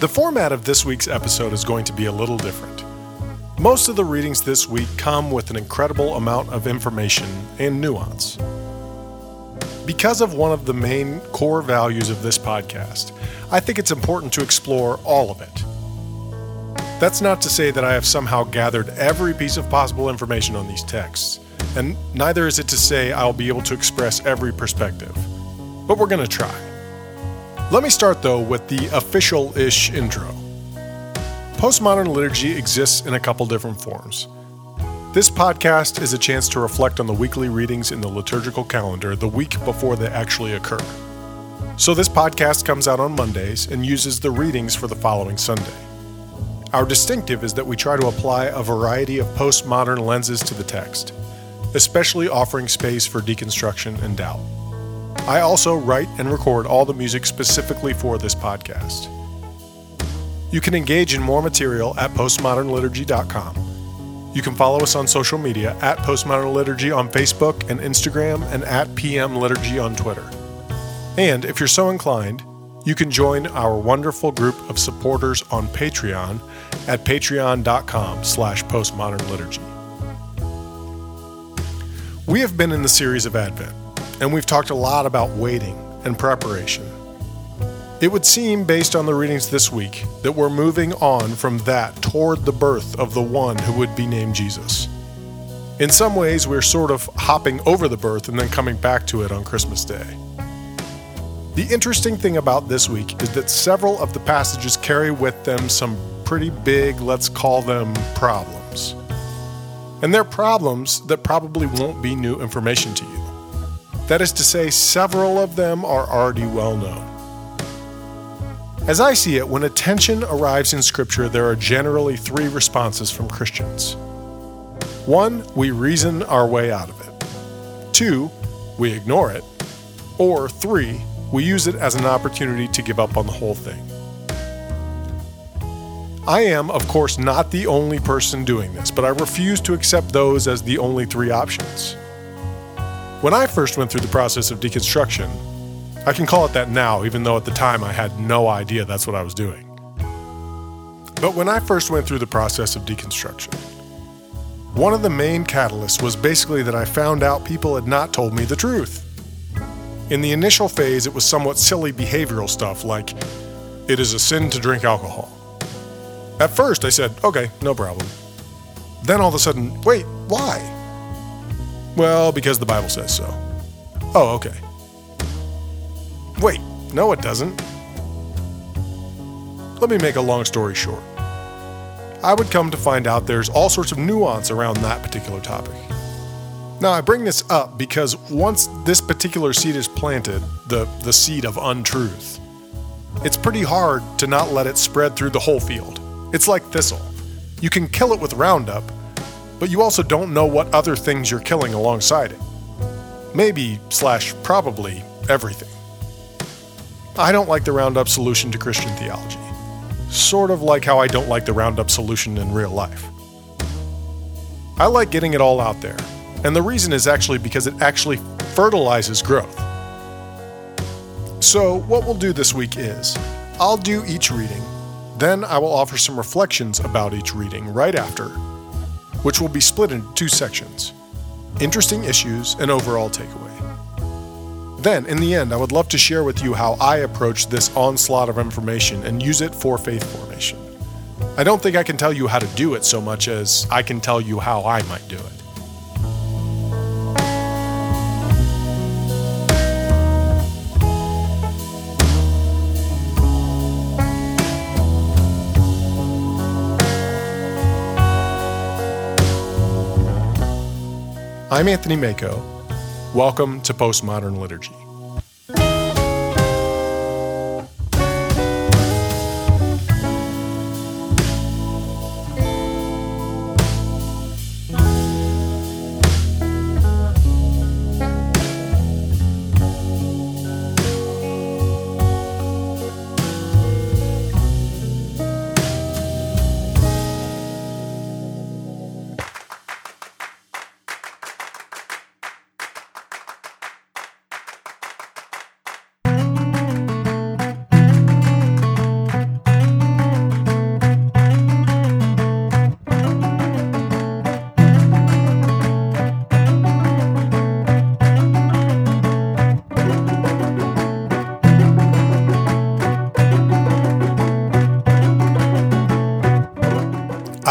The format of this week's episode is going to be a little different. Most of the readings this week come with an incredible amount of information and nuance. Because of one of the main core values of this podcast, I think it's important to explore all of it. That's not to say that I have somehow gathered every piece of possible information on these texts, and neither is it to say I'll be able to express every perspective. But we're going to try. Let me start though with the official ish intro. Postmodern liturgy exists in a couple different forms. This podcast is a chance to reflect on the weekly readings in the liturgical calendar the week before they actually occur. So, this podcast comes out on Mondays and uses the readings for the following Sunday. Our distinctive is that we try to apply a variety of postmodern lenses to the text, especially offering space for deconstruction and doubt. I also write and record all the music specifically for this podcast. You can engage in more material at postmodernliturgy.com. You can follow us on social media at Postmodern Liturgy on Facebook and Instagram and at PM Liturgy on Twitter. And if you're so inclined, you can join our wonderful group of supporters on Patreon at patreon.com slash postmodernliturgy. We have been in the series of Advent and we've talked a lot about waiting and preparation. It would seem, based on the readings this week, that we're moving on from that toward the birth of the one who would be named Jesus. In some ways, we're sort of hopping over the birth and then coming back to it on Christmas Day. The interesting thing about this week is that several of the passages carry with them some pretty big, let's call them problems. And they're problems that probably won't be new information to you. That is to say, several of them are already well known. As I see it, when attention arrives in Scripture, there are generally three responses from Christians. One, we reason our way out of it. Two, we ignore it. Or three, we use it as an opportunity to give up on the whole thing. I am, of course, not the only person doing this, but I refuse to accept those as the only three options. When I first went through the process of deconstruction, I can call it that now, even though at the time I had no idea that's what I was doing. But when I first went through the process of deconstruction, one of the main catalysts was basically that I found out people had not told me the truth. In the initial phase, it was somewhat silly behavioral stuff like, it is a sin to drink alcohol. At first, I said, okay, no problem. Then all of a sudden, wait, why? Well, because the Bible says so. Oh, okay. Wait, no, it doesn't. Let me make a long story short. I would come to find out there's all sorts of nuance around that particular topic. Now, I bring this up because once this particular seed is planted, the, the seed of untruth, it's pretty hard to not let it spread through the whole field. It's like thistle. You can kill it with Roundup, but you also don't know what other things you're killing alongside it. Maybe, slash, probably, everything. I don't like the Roundup solution to Christian theology. Sort of like how I don't like the Roundup solution in real life. I like getting it all out there, and the reason is actually because it actually fertilizes growth. So, what we'll do this week is I'll do each reading, then I will offer some reflections about each reading right after, which will be split into two sections interesting issues and overall takeaway. Then, in the end, I would love to share with you how I approach this onslaught of information and use it for faith formation. I don't think I can tell you how to do it so much as I can tell you how I might do it. I'm Anthony Mako. Welcome to Postmodern Liturgy.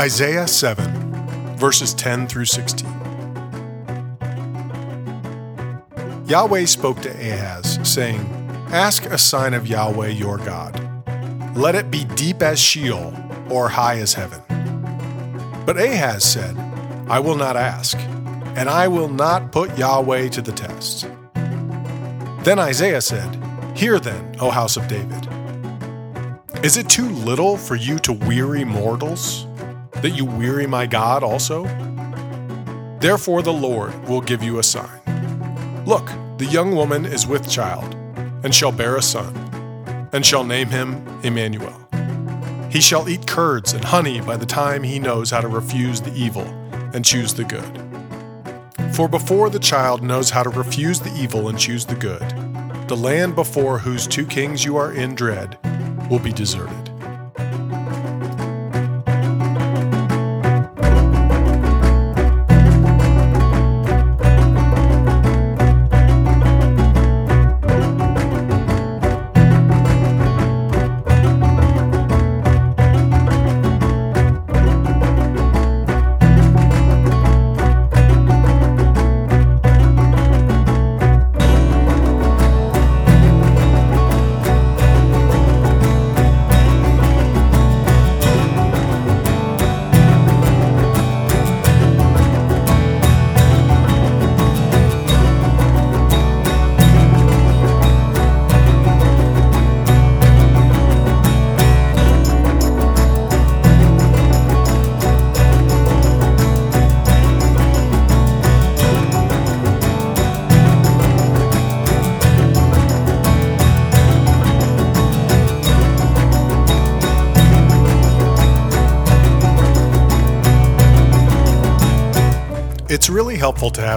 Isaiah 7, verses 10 through 16. Yahweh spoke to Ahaz, saying, Ask a sign of Yahweh your God. Let it be deep as Sheol, or high as heaven. But Ahaz said, I will not ask, and I will not put Yahweh to the test. Then Isaiah said, Hear then, O house of David. Is it too little for you to weary mortals, that you weary my God also? Therefore the Lord will give you a sign. Look, the young woman is with child, and shall bear a son, and shall name him Emmanuel. He shall eat curds and honey by the time he knows how to refuse the evil and choose the good. For before the child knows how to refuse the evil and choose the good, the land before whose two kings you are in dread will be deserted.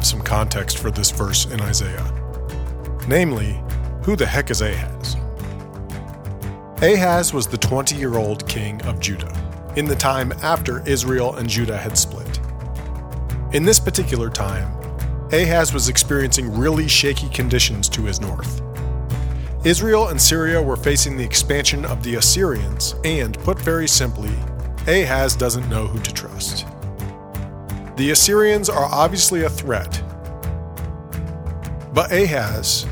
Have some context for this verse in Isaiah. Namely, who the heck is Ahaz? Ahaz was the 20 year old king of Judah, in the time after Israel and Judah had split. In this particular time, Ahaz was experiencing really shaky conditions to his north. Israel and Syria were facing the expansion of the Assyrians, and, put very simply, Ahaz doesn't know who to trust. The Assyrians are obviously a threat, but Ahaz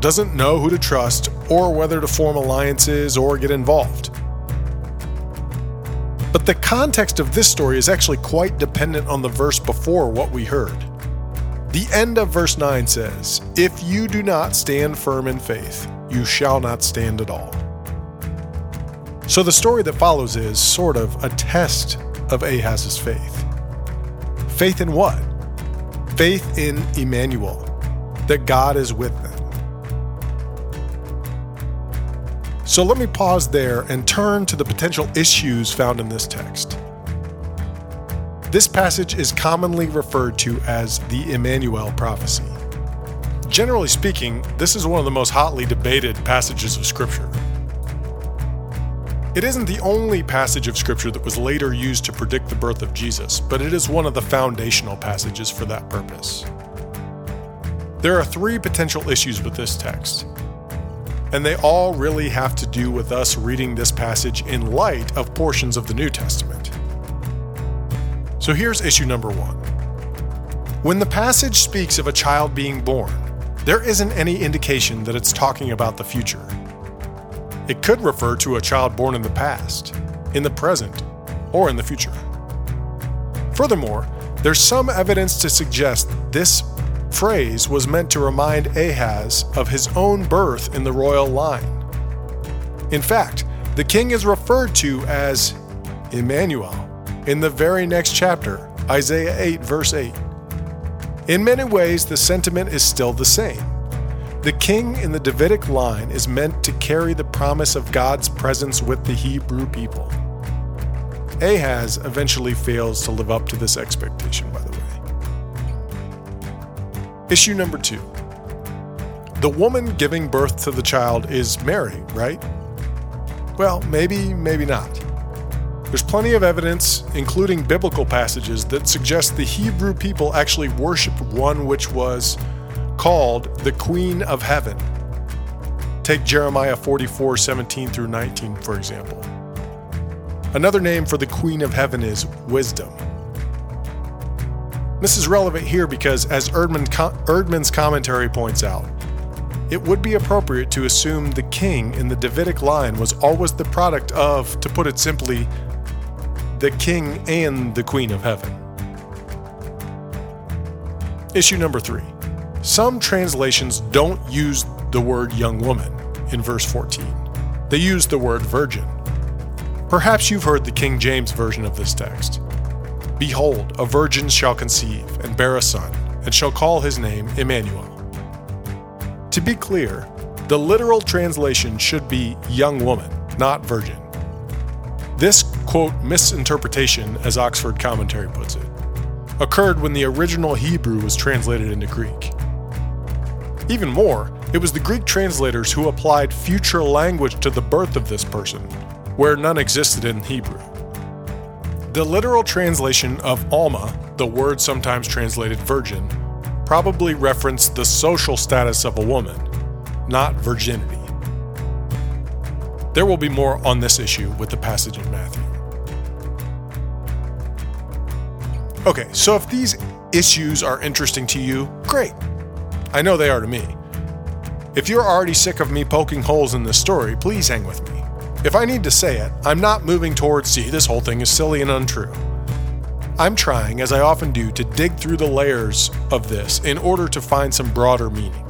doesn't know who to trust or whether to form alliances or get involved. But the context of this story is actually quite dependent on the verse before what we heard. The end of verse 9 says, If you do not stand firm in faith, you shall not stand at all. So the story that follows is sort of a test of Ahaz's faith. Faith in what? Faith in Emmanuel, that God is with them. So let me pause there and turn to the potential issues found in this text. This passage is commonly referred to as the Emmanuel prophecy. Generally speaking, this is one of the most hotly debated passages of Scripture. It isn't the only passage of Scripture that was later used to predict the birth of Jesus, but it is one of the foundational passages for that purpose. There are three potential issues with this text, and they all really have to do with us reading this passage in light of portions of the New Testament. So here's issue number one. When the passage speaks of a child being born, there isn't any indication that it's talking about the future. It could refer to a child born in the past, in the present, or in the future. Furthermore, there's some evidence to suggest this phrase was meant to remind Ahaz of his own birth in the royal line. In fact, the king is referred to as Emmanuel in the very next chapter, Isaiah 8, verse 8. In many ways, the sentiment is still the same. The king in the Davidic line is meant to carry the promise of God's presence with the Hebrew people. Ahaz eventually fails to live up to this expectation, by the way. Issue number two The woman giving birth to the child is Mary, right? Well, maybe, maybe not. There's plenty of evidence, including biblical passages, that suggest the Hebrew people actually worshiped one which was called the Queen of Heaven. Take Jeremiah 44 17 through 19, for example. Another name for the Queen of Heaven is Wisdom. This is relevant here because, as Eerdman, Eerdmans commentary points out, it would be appropriate to assume the king in the Davidic line was always the product of, to put it simply, the king and the queen of heaven. Issue number three. Some translations don't use the word young woman in verse 14. They use the word virgin. Perhaps you've heard the King James version of this text. Behold, a virgin shall conceive and bear a son, and shall call his name Emmanuel. To be clear, the literal translation should be young woman, not virgin. This, quote, misinterpretation, as Oxford Commentary puts it, occurred when the original Hebrew was translated into Greek. Even more, it was the Greek translators who applied future language to the birth of this person, where none existed in Hebrew. The literal translation of almah, the word sometimes translated virgin, probably referenced the social status of a woman, not virginity. There will be more on this issue with the passage in Matthew. Okay, so if these issues are interesting to you, great. I know they are to me. If you're already sick of me poking holes in this story, please hang with me. If I need to say it, I'm not moving towards see, this whole thing is silly and untrue. I'm trying, as I often do, to dig through the layers of this in order to find some broader meaning.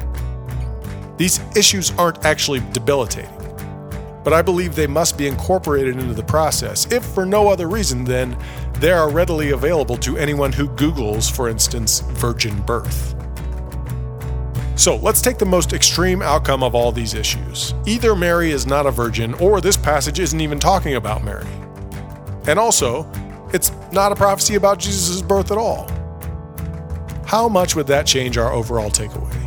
These issues aren't actually debilitating, but I believe they must be incorporated into the process, if for no other reason than they are readily available to anyone who Googles, for instance, virgin birth. So let's take the most extreme outcome of all these issues. Either Mary is not a virgin, or this passage isn't even talking about Mary. And also, it's not a prophecy about Jesus' birth at all. How much would that change our overall takeaway?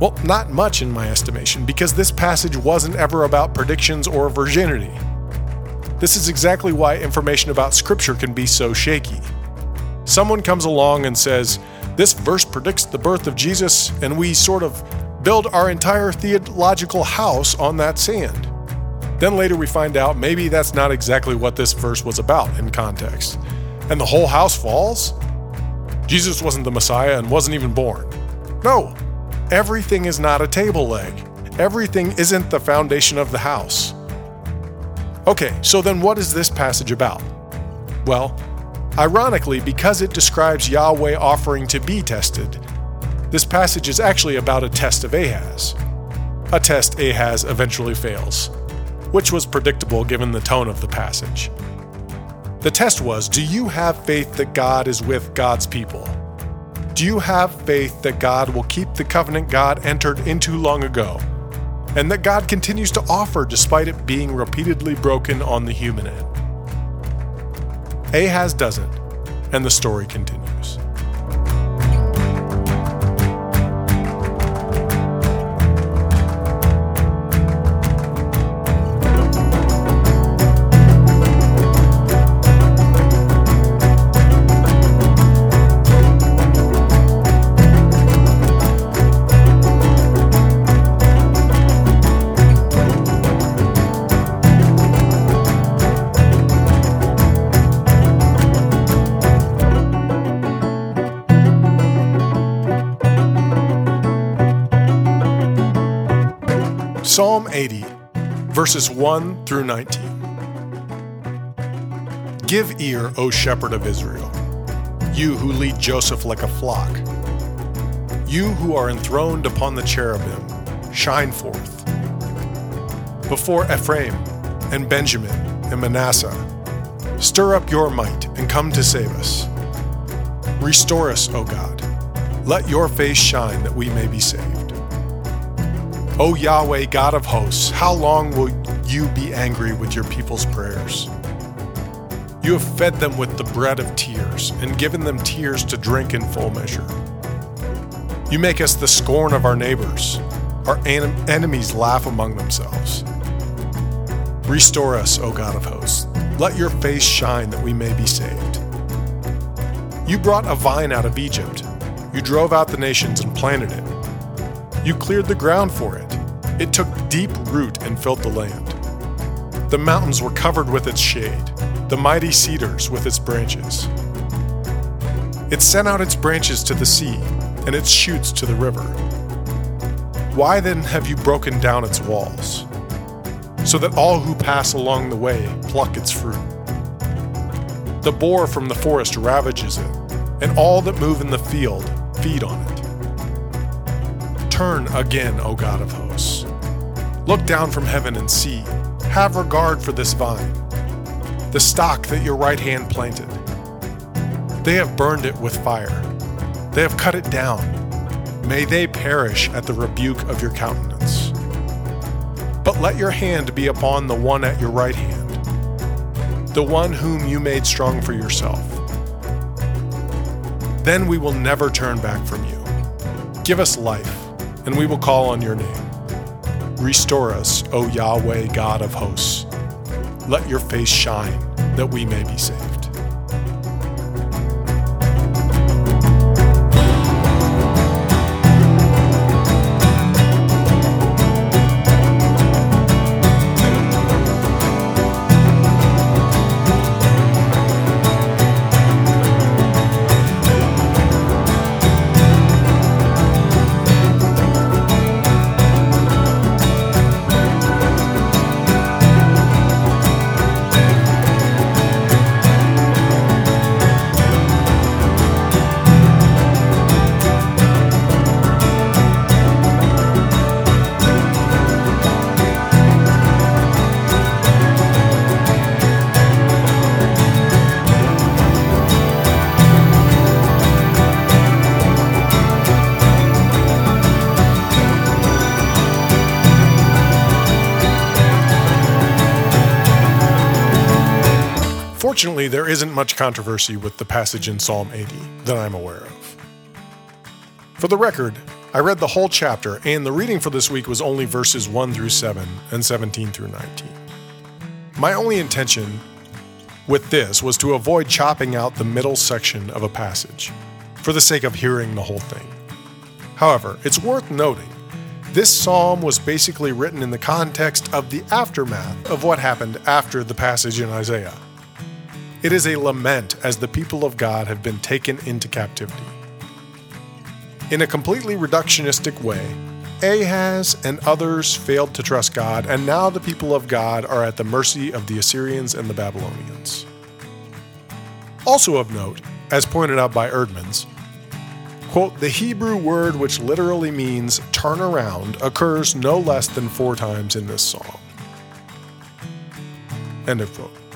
Well, not much in my estimation, because this passage wasn't ever about predictions or virginity. This is exactly why information about Scripture can be so shaky. Someone comes along and says, This verse predicts the birth of Jesus, and we sort of build our entire theological house on that sand. Then later we find out maybe that's not exactly what this verse was about in context. And the whole house falls? Jesus wasn't the Messiah and wasn't even born. No, everything is not a table leg. Everything isn't the foundation of the house. Okay, so then what is this passage about? Well, ironically, because it describes Yahweh offering to be tested, this passage is actually about a test of Ahaz. A test Ahaz eventually fails which was predictable given the tone of the passage. The test was Do you have faith that God is with God's people? Do you have faith that God will keep the covenant God entered into long ago, and that God continues to offer despite it being repeatedly broken on the human end? Ahaz doesn't, and the story continues. Psalm 80, verses 1 through 19. Give ear, O shepherd of Israel, you who lead Joseph like a flock. You who are enthroned upon the cherubim, shine forth. Before Ephraim and Benjamin and Manasseh, stir up your might and come to save us. Restore us, O God. Let your face shine that we may be saved. O Yahweh, God of hosts, how long will you be angry with your people's prayers? You have fed them with the bread of tears and given them tears to drink in full measure. You make us the scorn of our neighbors. Our enemies laugh among themselves. Restore us, O God of hosts. Let your face shine that we may be saved. You brought a vine out of Egypt. You drove out the nations and planted it. You cleared the ground for it. It took deep root and filled the land. The mountains were covered with its shade, the mighty cedars with its branches. It sent out its branches to the sea and its shoots to the river. Why then have you broken down its walls, so that all who pass along the way pluck its fruit? The boar from the forest ravages it, and all that move in the field feed on it. Turn again, O God of hosts. Look down from heaven and see. Have regard for this vine, the stock that your right hand planted. They have burned it with fire, they have cut it down. May they perish at the rebuke of your countenance. But let your hand be upon the one at your right hand, the one whom you made strong for yourself. Then we will never turn back from you. Give us life, and we will call on your name. Restore us, O Yahweh, God of hosts. Let your face shine, that we may be saved. Fortunately, there isn't much controversy with the passage in Psalm 80 that I'm aware of. For the record, I read the whole chapter, and the reading for this week was only verses 1 through 7 and 17 through 19. My only intention with this was to avoid chopping out the middle section of a passage for the sake of hearing the whole thing. However, it's worth noting this psalm was basically written in the context of the aftermath of what happened after the passage in Isaiah. It is a lament as the people of God have been taken into captivity. In a completely reductionistic way, Ahaz and others failed to trust God, and now the people of God are at the mercy of the Assyrians and the Babylonians. Also of note, as pointed out by Eerdmans, quote, the Hebrew word which literally means turn around occurs no less than four times in this song. End of quote.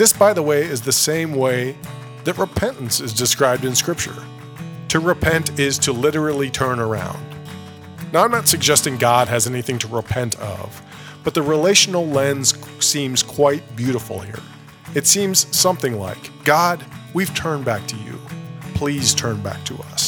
This, by the way, is the same way that repentance is described in Scripture. To repent is to literally turn around. Now, I'm not suggesting God has anything to repent of, but the relational lens seems quite beautiful here. It seems something like God, we've turned back to you. Please turn back to us.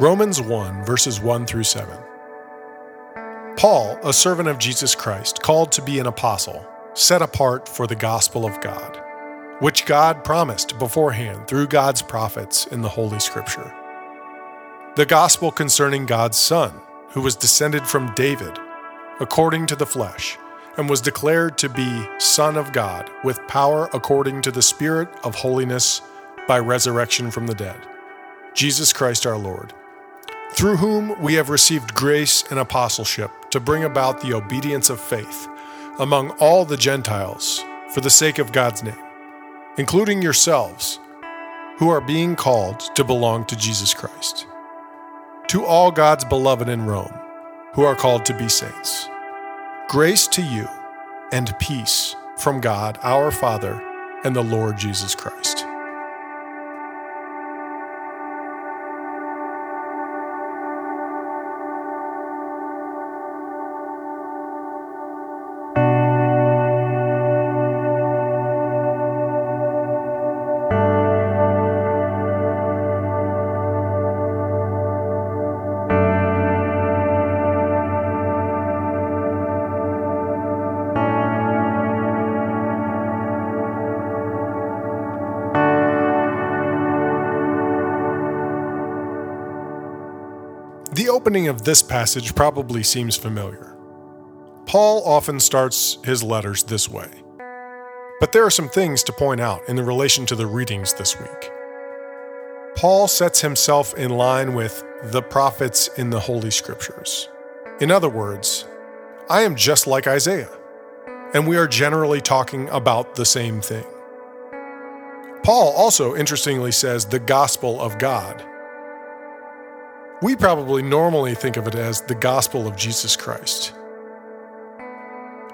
Romans 1, verses 1 through 7. Paul, a servant of Jesus Christ, called to be an apostle, set apart for the gospel of God, which God promised beforehand through God's prophets in the Holy Scripture. The gospel concerning God's Son, who was descended from David, according to the flesh, and was declared to be Son of God with power according to the Spirit of holiness by resurrection from the dead, Jesus Christ our Lord, through whom we have received grace and apostleship to bring about the obedience of faith among all the Gentiles for the sake of God's name, including yourselves, who are being called to belong to Jesus Christ. To all God's beloved in Rome, who are called to be saints. Grace to you and peace from God our Father and the Lord Jesus Christ. Opening of this passage probably seems familiar. Paul often starts his letters this way. But there are some things to point out in the relation to the readings this week. Paul sets himself in line with the prophets in the Holy Scriptures. In other words, I am just like Isaiah, and we are generally talking about the same thing. Paul also interestingly says the gospel of God we probably normally think of it as the gospel of Jesus Christ.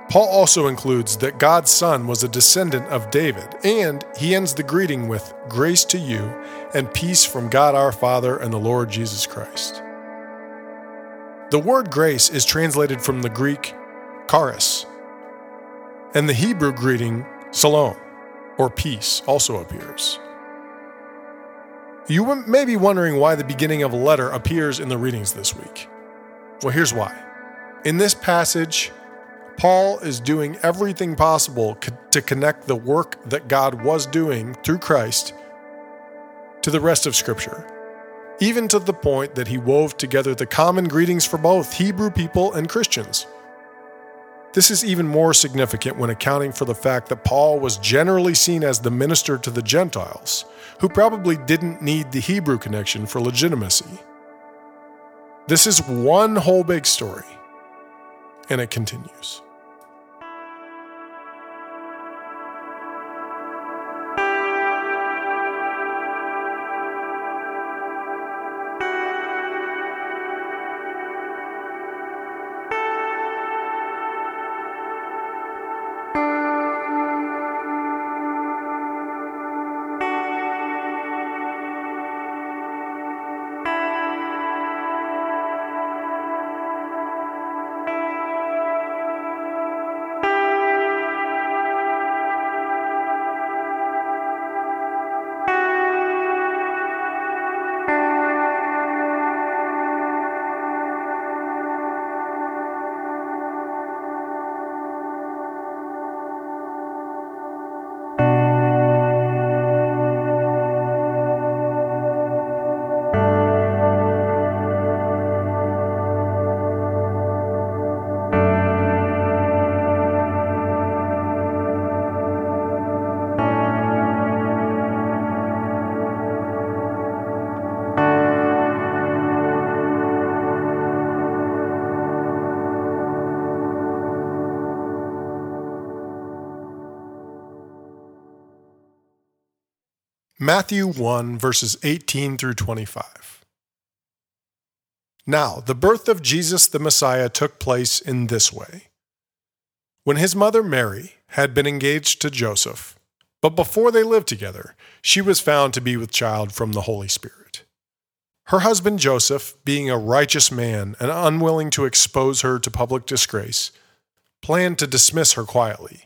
Paul also includes that God's Son was a descendant of David, and he ends the greeting with grace to you and peace from God our Father and the Lord Jesus Christ. The word grace is translated from the Greek charis, and the Hebrew greeting shalom, or peace, also appears. You may be wondering why the beginning of a letter appears in the readings this week. Well, here's why. In this passage, Paul is doing everything possible to connect the work that God was doing through Christ to the rest of Scripture, even to the point that he wove together the common greetings for both Hebrew people and Christians. This is even more significant when accounting for the fact that Paul was generally seen as the minister to the Gentiles, who probably didn't need the Hebrew connection for legitimacy. This is one whole big story, and it continues. Matthew 1, verses 18 through 25. Now, the birth of Jesus the Messiah took place in this way. When his mother Mary had been engaged to Joseph, but before they lived together, she was found to be with child from the Holy Spirit. Her husband Joseph, being a righteous man and unwilling to expose her to public disgrace, planned to dismiss her quietly.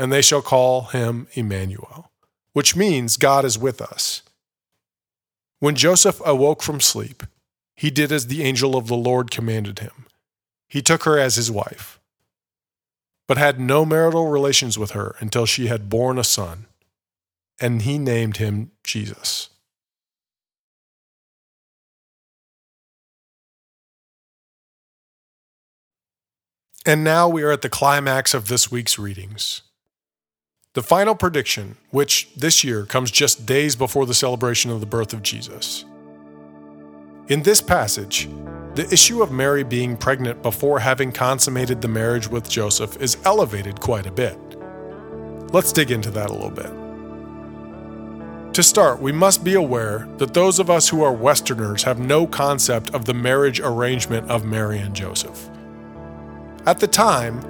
and they shall call him Emmanuel, which means God is with us. When Joseph awoke from sleep, he did as the angel of the Lord commanded him. He took her as his wife, but had no marital relations with her until she had borne a son, and he named him Jesus. And now we are at the climax of this week's readings. The final prediction, which this year comes just days before the celebration of the birth of Jesus. In this passage, the issue of Mary being pregnant before having consummated the marriage with Joseph is elevated quite a bit. Let's dig into that a little bit. To start, we must be aware that those of us who are Westerners have no concept of the marriage arrangement of Mary and Joseph. At the time,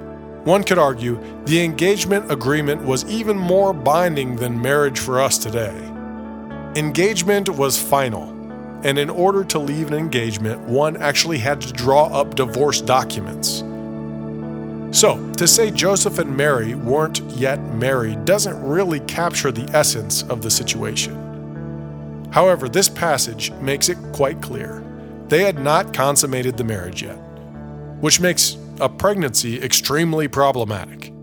one could argue the engagement agreement was even more binding than marriage for us today. Engagement was final, and in order to leave an engagement, one actually had to draw up divorce documents. So, to say Joseph and Mary weren't yet married doesn't really capture the essence of the situation. However, this passage makes it quite clear they had not consummated the marriage yet, which makes a pregnancy extremely problematic.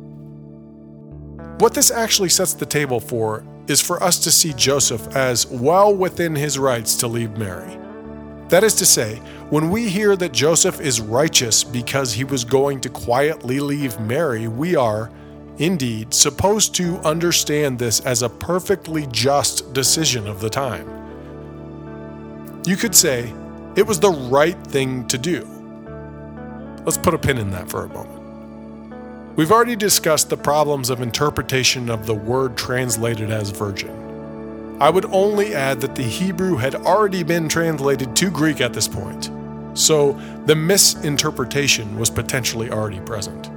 What this actually sets the table for is for us to see Joseph as well within his rights to leave Mary. That is to say, when we hear that Joseph is righteous because he was going to quietly leave Mary, we are, indeed, supposed to understand this as a perfectly just decision of the time. You could say it was the right thing to do. Let's put a pin in that for a moment. We've already discussed the problems of interpretation of the word translated as virgin. I would only add that the Hebrew had already been translated to Greek at this point, so the misinterpretation was potentially already present.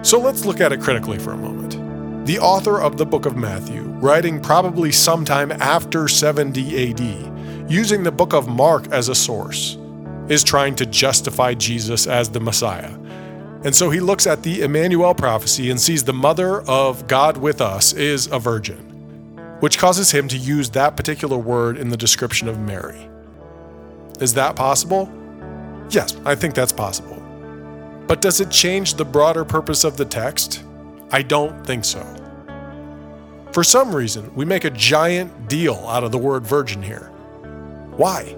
So let's look at it critically for a moment. The author of the book of Matthew, writing probably sometime after 70 AD, using the book of Mark as a source, is trying to justify Jesus as the Messiah. And so he looks at the Emmanuel prophecy and sees the mother of God with us is a virgin, which causes him to use that particular word in the description of Mary. Is that possible? Yes, I think that's possible. But does it change the broader purpose of the text? I don't think so. For some reason, we make a giant deal out of the word virgin here. Why?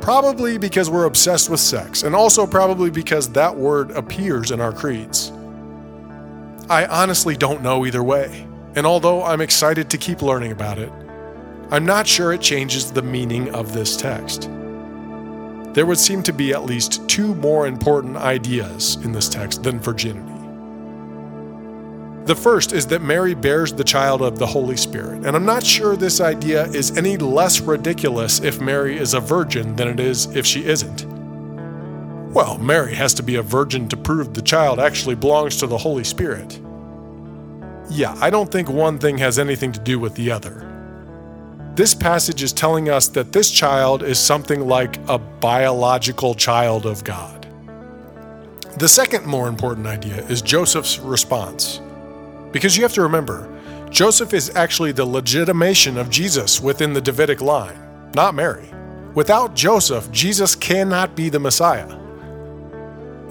Probably because we're obsessed with sex, and also probably because that word appears in our creeds. I honestly don't know either way, and although I'm excited to keep learning about it, I'm not sure it changes the meaning of this text. There would seem to be at least two more important ideas in this text than virginity. The first is that Mary bears the child of the Holy Spirit, and I'm not sure this idea is any less ridiculous if Mary is a virgin than it is if she isn't. Well, Mary has to be a virgin to prove the child actually belongs to the Holy Spirit. Yeah, I don't think one thing has anything to do with the other. This passage is telling us that this child is something like a biological child of God. The second more important idea is Joseph's response. Because you have to remember, Joseph is actually the legitimation of Jesus within the Davidic line, not Mary. Without Joseph, Jesus cannot be the Messiah.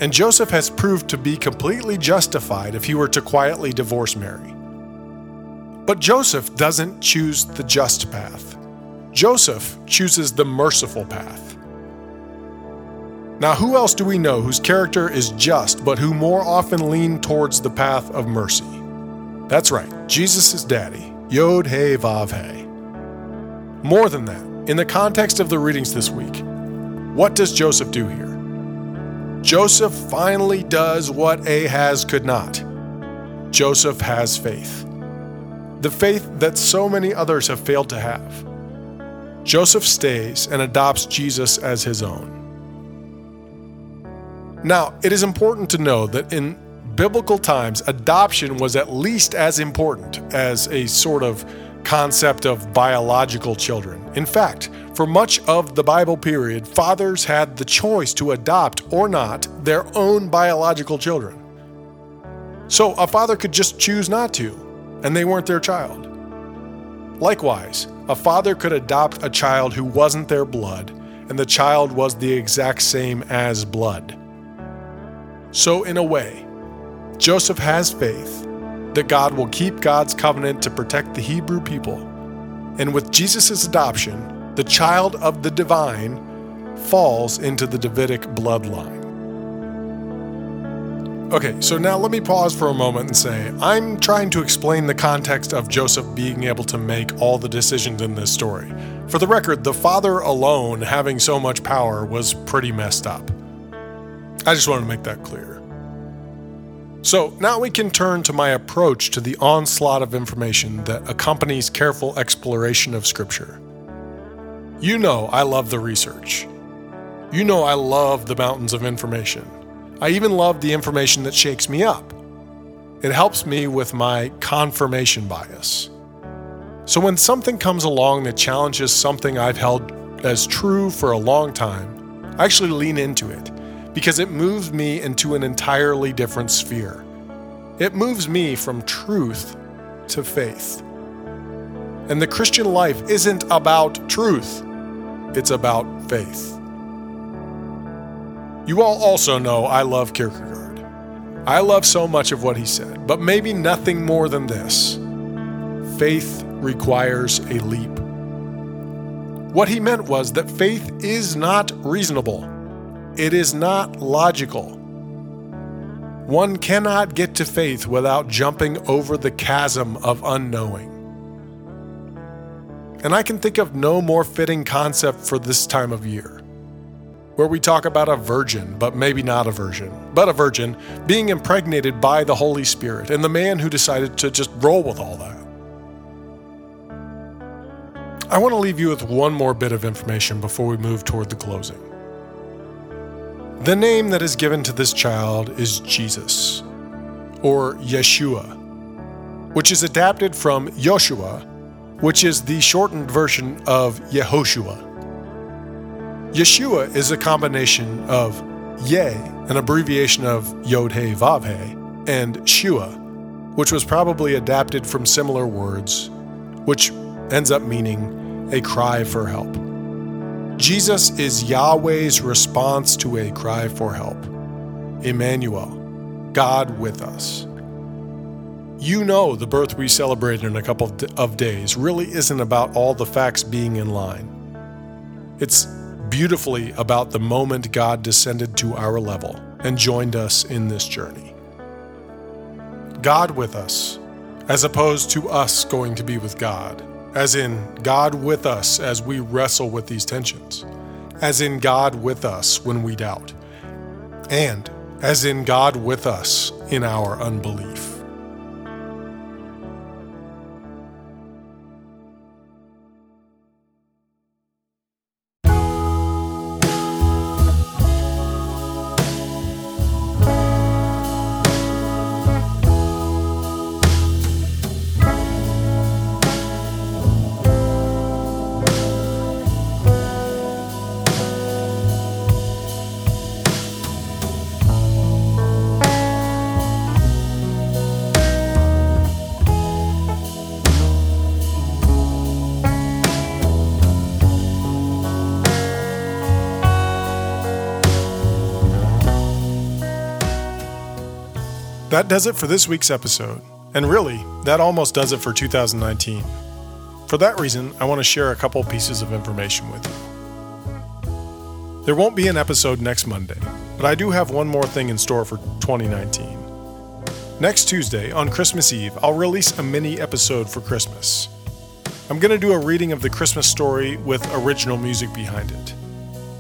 And Joseph has proved to be completely justified if he were to quietly divorce Mary. But Joseph doesn't choose the just path. Joseph chooses the merciful path. Now, who else do we know whose character is just, but who more often lean towards the path of mercy? That's right, Jesus' is daddy, Yod He Vav He. More than that, in the context of the readings this week, what does Joseph do here? Joseph finally does what Ahaz could not. Joseph has faith. The faith that so many others have failed to have. Joseph stays and adopts Jesus as his own. Now, it is important to know that in biblical times, adoption was at least as important as a sort of concept of biological children. In fact, for much of the Bible period, fathers had the choice to adopt or not their own biological children. So a father could just choose not to, and they weren't their child. Likewise, a father could adopt a child who wasn't their blood, and the child was the exact same as blood. So, in a way, Joseph has faith that God will keep God's covenant to protect the Hebrew people. And with Jesus' adoption, the child of the divine falls into the Davidic bloodline. Okay, so now let me pause for a moment and say I'm trying to explain the context of Joseph being able to make all the decisions in this story. For the record, the father alone having so much power was pretty messed up. I just wanted to make that clear. So now we can turn to my approach to the onslaught of information that accompanies careful exploration of Scripture. You know I love the research. You know I love the mountains of information. I even love the information that shakes me up. It helps me with my confirmation bias. So when something comes along that challenges something I've held as true for a long time, I actually lean into it because it moves me into an entirely different sphere. It moves me from truth to faith. And the Christian life isn't about truth, it's about faith. You all also know I love Kierkegaard. I love so much of what he said, but maybe nothing more than this faith requires a leap. What he meant was that faith is not reasonable. It is not logical. One cannot get to faith without jumping over the chasm of unknowing. And I can think of no more fitting concept for this time of year, where we talk about a virgin, but maybe not a virgin, but a virgin being impregnated by the Holy Spirit, and the man who decided to just roll with all that. I want to leave you with one more bit of information before we move toward the closing. The name that is given to this child is Jesus, or Yeshua, which is adapted from Joshua, which is the shortened version of Yehoshua. Yeshua is a combination of Ye, an abbreviation of Yod He Vav He, and Shua, which was probably adapted from similar words, which ends up meaning a cry for help. Jesus is Yahweh's response to a cry for help. Emmanuel, God with us. You know, the birth we celebrate in a couple of days really isn't about all the facts being in line. It's beautifully about the moment God descended to our level and joined us in this journey. God with us, as opposed to us going to be with God as in God with us as we wrestle with these tensions, as in God with us when we doubt, and as in God with us in our unbelief. That does it for this week's episode. And really, that almost does it for 2019. For that reason, I want to share a couple pieces of information with you. There won't be an episode next Monday, but I do have one more thing in store for 2019. Next Tuesday, on Christmas Eve, I'll release a mini episode for Christmas. I'm going to do a reading of the Christmas story with original music behind it.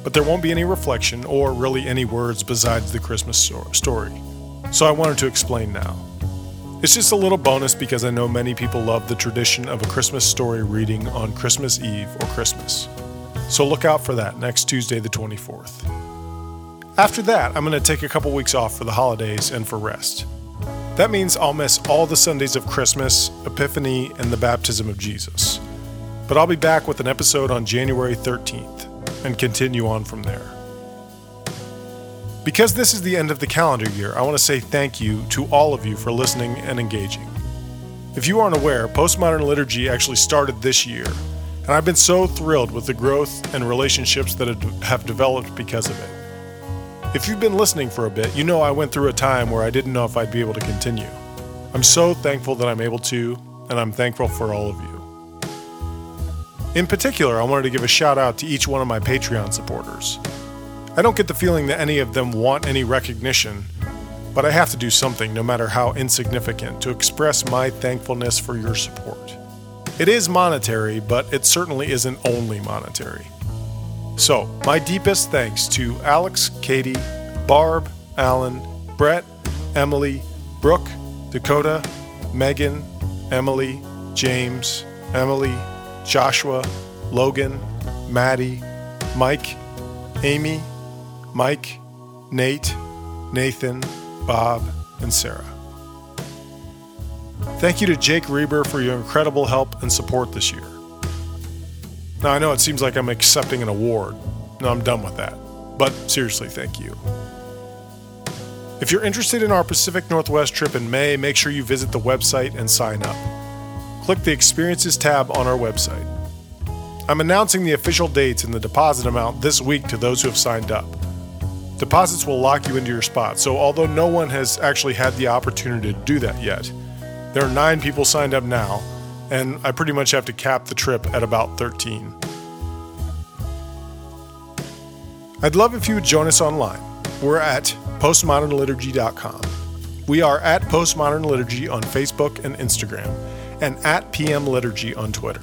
But there won't be any reflection or really any words besides the Christmas story so I wanted to explain now. It's just a little bonus because I know many people love the tradition of a Christmas story reading on Christmas Eve or Christmas. So look out for that next Tuesday, the 24th. After that, I'm going to take a couple weeks off for the holidays and for rest. That means I'll miss all the Sundays of Christmas, Epiphany, and the baptism of Jesus. But I'll be back with an episode on January 13th and continue on from there. Because this is the end of the calendar year, I want to say thank you to all of you for listening and engaging. If you aren't aware, Postmodern Liturgy actually started this year, and I've been so thrilled with the growth and relationships that have developed because of it. If you've been listening for a bit, you know I went through a time where I didn't know if I'd be able to continue. I'm so thankful that I'm able to, and I'm thankful for all of you. In particular, I wanted to give a shout out to each one of my Patreon supporters. I don't get the feeling that any of them want any recognition, but I have to do something, no matter how insignificant, to express my thankfulness for your support. It is monetary, but it certainly isn't only monetary. So, my deepest thanks to Alex, Katie, Barb, Alan, Brett, Emily, Brooke, Dakota, Megan, Emily, James, Emily, Joshua, Logan, Maddie, Mike, Amy, Mike, Nate, Nathan, Bob, and Sarah. Thank you to Jake Reber for your incredible help and support this year. Now, I know it seems like I'm accepting an award. No, I'm done with that. But seriously, thank you. If you're interested in our Pacific Northwest trip in May, make sure you visit the website and sign up. Click the Experiences tab on our website. I'm announcing the official dates and the deposit amount this week to those who have signed up. Deposits will lock you into your spot, so although no one has actually had the opportunity to do that yet, there are nine people signed up now, and I pretty much have to cap the trip at about 13. I'd love if you would join us online. We're at postmodernliturgy.com. We are at Postmodern Liturgy on Facebook and Instagram, and at PM Liturgy on Twitter.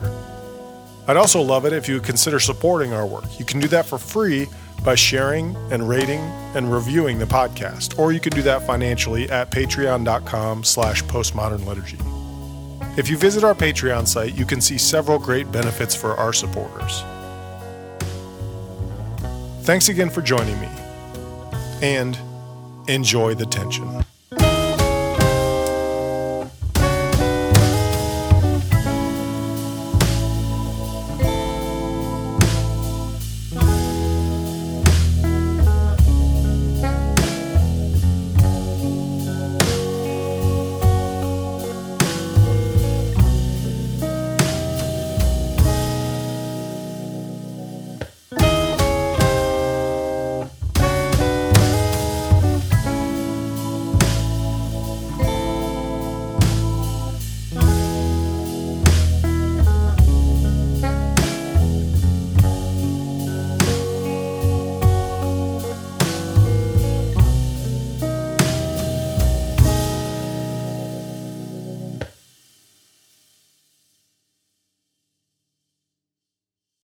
I'd also love it if you would consider supporting our work. You can do that for free by sharing and rating and reviewing the podcast, or you can do that financially at patreon.com slash postmodernliturgy. If you visit our Patreon site, you can see several great benefits for our supporters. Thanks again for joining me, and enjoy the tension.